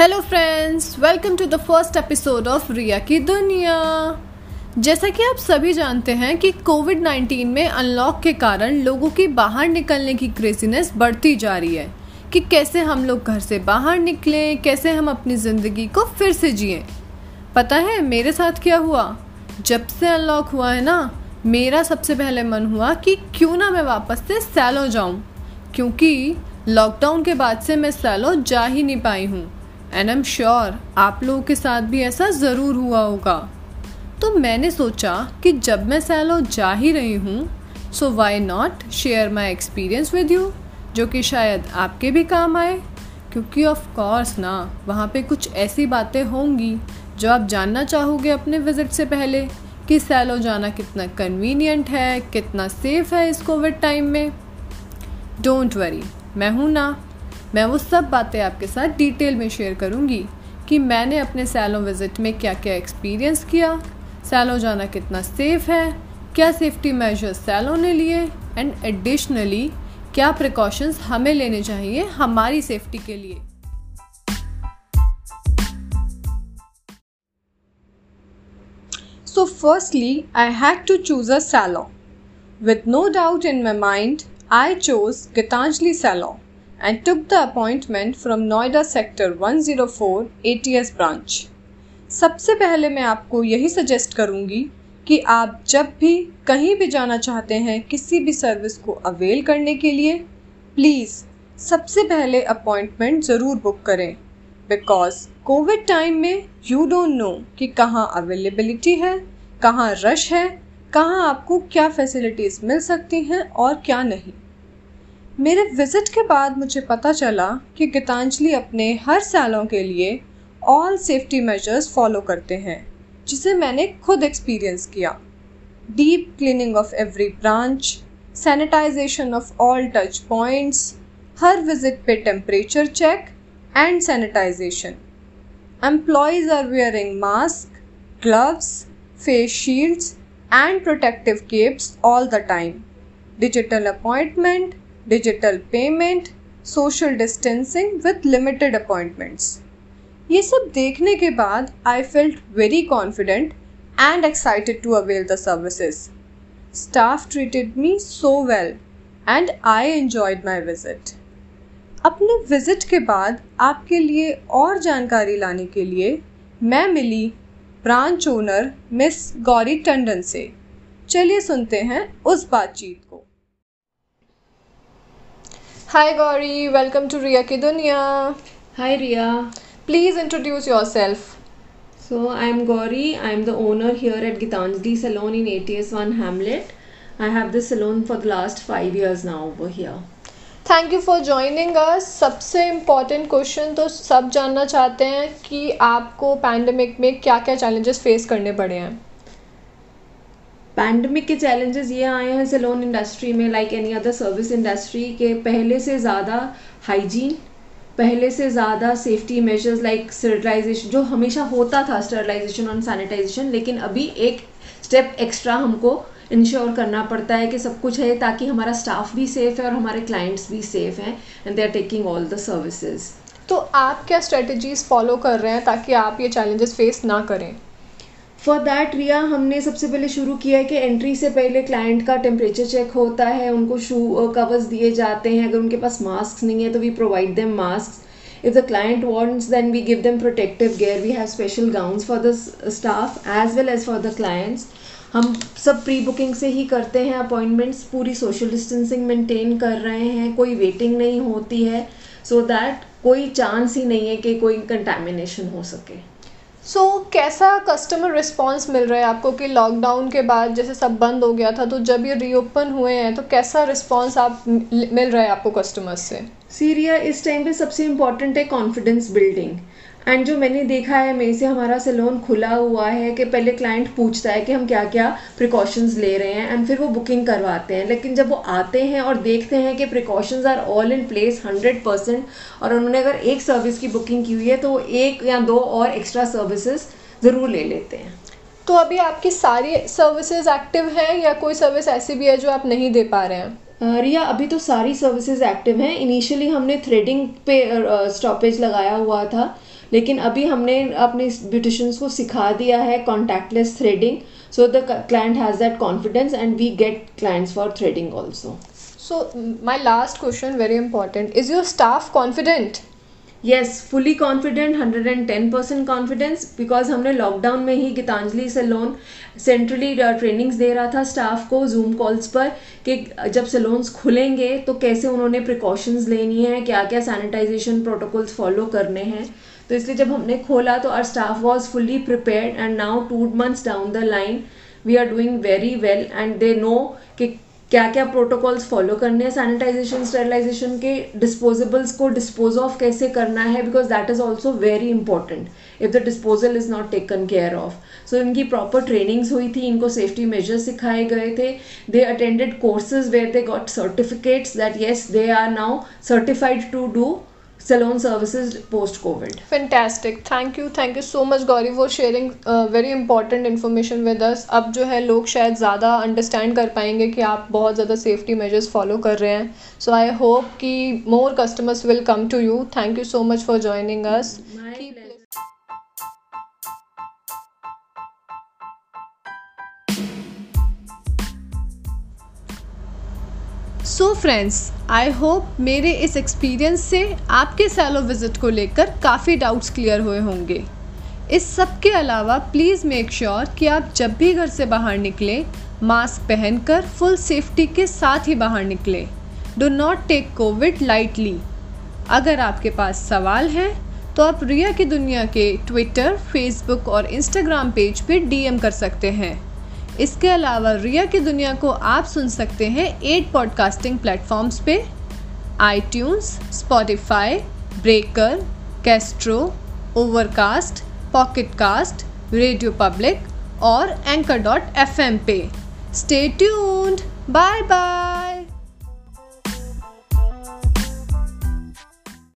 Hello friends welcome to the first episode of Riya की दुनिया जैसा कि आप सभी जानते हैं कि कोविड 19 में अनलॉक के कारण लोगों की बाहर निकलने की क्रेजीनेस बढ़ती जा रही है कि कैसे हम लोग घर से बाहर निकलें, कैसे हम अपनी ज़िंदगी को फिर से जिए। पता है, मेरे साथ क्या हुआ? जब से अनलॉक हुआ है ना, मेरा सबसे पहले मन हुआ कि क्यों ना मैं वापस से सैलो जाऊँ, क्योंकि लॉकडाउन के बाद से मैं सैलो जा ही नहीं पाई हूँ। एंड आई एम श्योर आप लोगों के साथ भी ऐसा ज़रूर हुआ होगा। तो मैंने सोचा कि जब मैं सैलो जा ही रही हूँ so why not share my experience with you जो कि शायद आपके भी काम आए। क्योंकि ऑफ़ कोर्स ना, वहाँ पे कुछ ऐसी बातें होंगी जो आप जानना चाहोगे अपने विज़िट से पहले कि सैलो जाना कितना कन्वीनियंट है, कितना सेफ़ है इस कोविड टाइम में। डोंट वरी मैं हूँ ना। मैं वो सब बातें आपके साथ डिटेल में शेयर करूँगी कि मैंने अपने सैलों विज़िट में क्या क्या एक्सपीरियंस किया सैलों जाना कितना सेफ़ है क्या सेफ्टी मेजर्स सैलों ने लिए एंड एडिशनली क्या प्रिकॉशंस हमें लेने चाहिए हमारी सेफ्टी के लिए So, firstly, I had to choose a salon. With no doubt in my mind, I chose Gitanjali Salon. And took the appointment from Noida Sector 104 ATS branch. सबसे पहले मैं आपको यही सजेस्ट करूँगी कि आप जब भी कहीं भी जाना चाहते हैं किसी भी सर्विस को अवेल करने के लिए प्लीज़ सबसे पहले अपॉइंटमेंट ज़रूर बुक करें बिकॉज़ कोविड टाइम में यू डोंट नो कि कहाँ अवेलेबिलिटी है, कहाँ रश है, कहाँ आपको क्या फैसिलिटीज़ मिल सकती हैं और क्या नहीं मेरे विज़िट के बाद मुझे पता चला कि गीतांजलि अपने हर सालों के लिए ऑल सेफ्टी मेजर्स फॉलो करते हैं, जिसे मैंने खुद एक्सपीरियंस किया। Deep cleaning of every branch sanitization of all touch points her visit पे temperature check and sanitization employees are wearing mask gloves face shields and protective caps all the time digital appointment digital payment social distancing with limited appointments ये सब देखने के बाद I felt very confident and excited to avail the services staff treated me so well and I enjoyed my visit अपने visit के बाद आपके लिए और जानकारी लाने के लिए मैं मिली branch owner miss Gauri Tandon से। चलिए सुनते हैं उस बातचीत hi Gauri welcome to Riya की दुनिया hi Riya please introduce yourself so I am Gauri I am the owner here at Geetanjali salon in ATS one Hamlet I have the salon for the last five years now over here thank you for joining us सबसे important question तो सब जानना चाहते हैं कि आपको pandemic में क्या क्या चैलेंजेस फेस करने पड़े हैं पैंडमिक के चैलेंजेस ये आए हैं सलोन इंडस्ट्री में like any other service industry के पहले से ज़्यादा हाइजीन पहले से ज़्यादा सेफ्टी मेजर्स लाइक स्टरलाइजेशन जो हमेशा होता था स्टरलाइजेशन और सैनिटाइजेशन लेकिन अभी एक स्टेप एक्स्ट्रा हमको इंश्योर करना पड़ता है कि सब कुछ है ताकि हमारा स्टाफ भी सेफ़ है और हमारे क्लाइंट्स भी सेफ़ हैं and they are taking all the services तो आप क्या स्ट्रेटजीज फॉलो कर रहे हैं ताकि आप ये चैलेंजेस फेस ना करें? फॉर दैट रिया, हमने सबसे पहले शुरू किया है कि एंट्री से पहले क्लाइंट का टेम्परेचर चेक होता है, उनको शू कवर्स दिए जाते हैं। अगर उनके पास मास्क नहीं है तो we provide them mask if the client wants then we give them protective gear we have special gowns for the staff as well as for the clients हम सब प्री बुकिंग से ही करते हैं अपॉइंटमेंट्स पूरी social distancing maintain कर रहे हैं। कोई वेटिंग नहीं होती है। सो so दैट कोई चांस ही नहीं है कि कोई कंटेमिनेशन हो सके। सो so, कैसा कस्टमर रिस्पांस मिल रहा है आपको कि लॉकडाउन के बाद जैसे सब बंद हो गया था तो जब ये रीओपन हुए हैं तो कैसा रिस्पांस आप मिल रहा है आपको कस्टमर्स से? सीरिया इस टाइम पे सबसे इंपॉर्टेंट है कॉन्फिडेंस बिल्डिंग एंड जो मैंने देखा है, मेरे से हमारा सैलून खुला हुआ है कि पहले क्लाइंट पूछता है कि हम क्या क्या प्रिकॉशंस ले रहे हैं एंड फिर वो बुकिंग करवाते हैं. लेकिन जब वो आते हैं और देखते हैं कि precautions are all in place hundred percent और उन्होंने अगर एक सर्विस की बुकिंग की हुई है तो एक या दो और एक्स्ट्रा सर्विसेज़ ज़रूर ले लेते हैं. तो अभी आपकी सारी सर्विसेज़ एक्टिव हैं या कोई सर्विस ऐसी भी है जो आप नहीं दे पा रहे हैं? रिया, अभी तो सारी सर्विसेज़ एक्टिव हैं इनिशियली हमने थ्रेडिंग पे स्टॉपेज लगाया हुआ था, लेकिन अभी हमने अपने ब्यूटिशंस को सिखा दिया है contactless threading so the client has that confidence and we get clients for threading also so my last question very important is your staff confident? Yes fully confident hundred and ten percent confidence because हमने lockdown में ही Geetanjali salon centrally trainings दे रहा था staff को zoom calls पर, कि जब सैलून्स खुलेंगे तो कैसे उन्होंने प्रिकॉशंस लेनी है क्या क्या सैनिटाइजेशन प्रोटोकॉल्स फॉलो करने हैं। तो इसलिए जब हमने खोला तो our staff was fully prepared and now two months down the line we are doing very well and they know कि क्या क्या प्रोटोकॉल्स फॉलो करने हैं? सैनिटाइजेशन स्टेरिलाइजेशन के डिस्पोजेबल्स को डिस्पोज ऑफ़ कैसे करना है? Because that is also very important if the disposal is not taken care of so इनकी प्रॉपर ट्रेनिंग्स हुई थी, इनको सेफ्टी मेजर्स सिखाए गए थे। They attended courses where they got certificates that yes they are now certified to do salon services post covid Fantastic. Thank you. Thank you so much, Gauri, for sharing uh, very important information with us. अब जो है लोग शायद ज़्यादा understand कर पाएँगे कि आप बहुत ज़्यादा safety measures follow कर रहे हैं So I hope कि more customers will come to you. Thank you so much for joining us. Us so friends I hope मेरे इस एक्सपीरियंस से आपके सैलो विज़िट को लेकर काफ़ी डाउट्स क्लियर हुए होंगे। इस सब के अलावा प्लीज़ मेक श्योर कि आप जब भी घर से बाहर निकलें मास्क पहनकर फुल सेफ्टी के साथ ही बाहर निकलें। Do not take COVID lightly अगर आपके पास सवाल हैं तो आप रिया की दुनिया के ट्विटर फेसबुक और इंस्टाग्राम पेज पे डीएम कर सकते हैं। इसके अलावा रिया की दुनिया को आप सुन सकते हैं एट पॉडकास्टिंग प्लेटफॉर्म्स पे I Spotify Breaker Castro Overcast Pocket Casts radio public और एंकर डॉट एफ़ एम पे. Stay tuned bye bye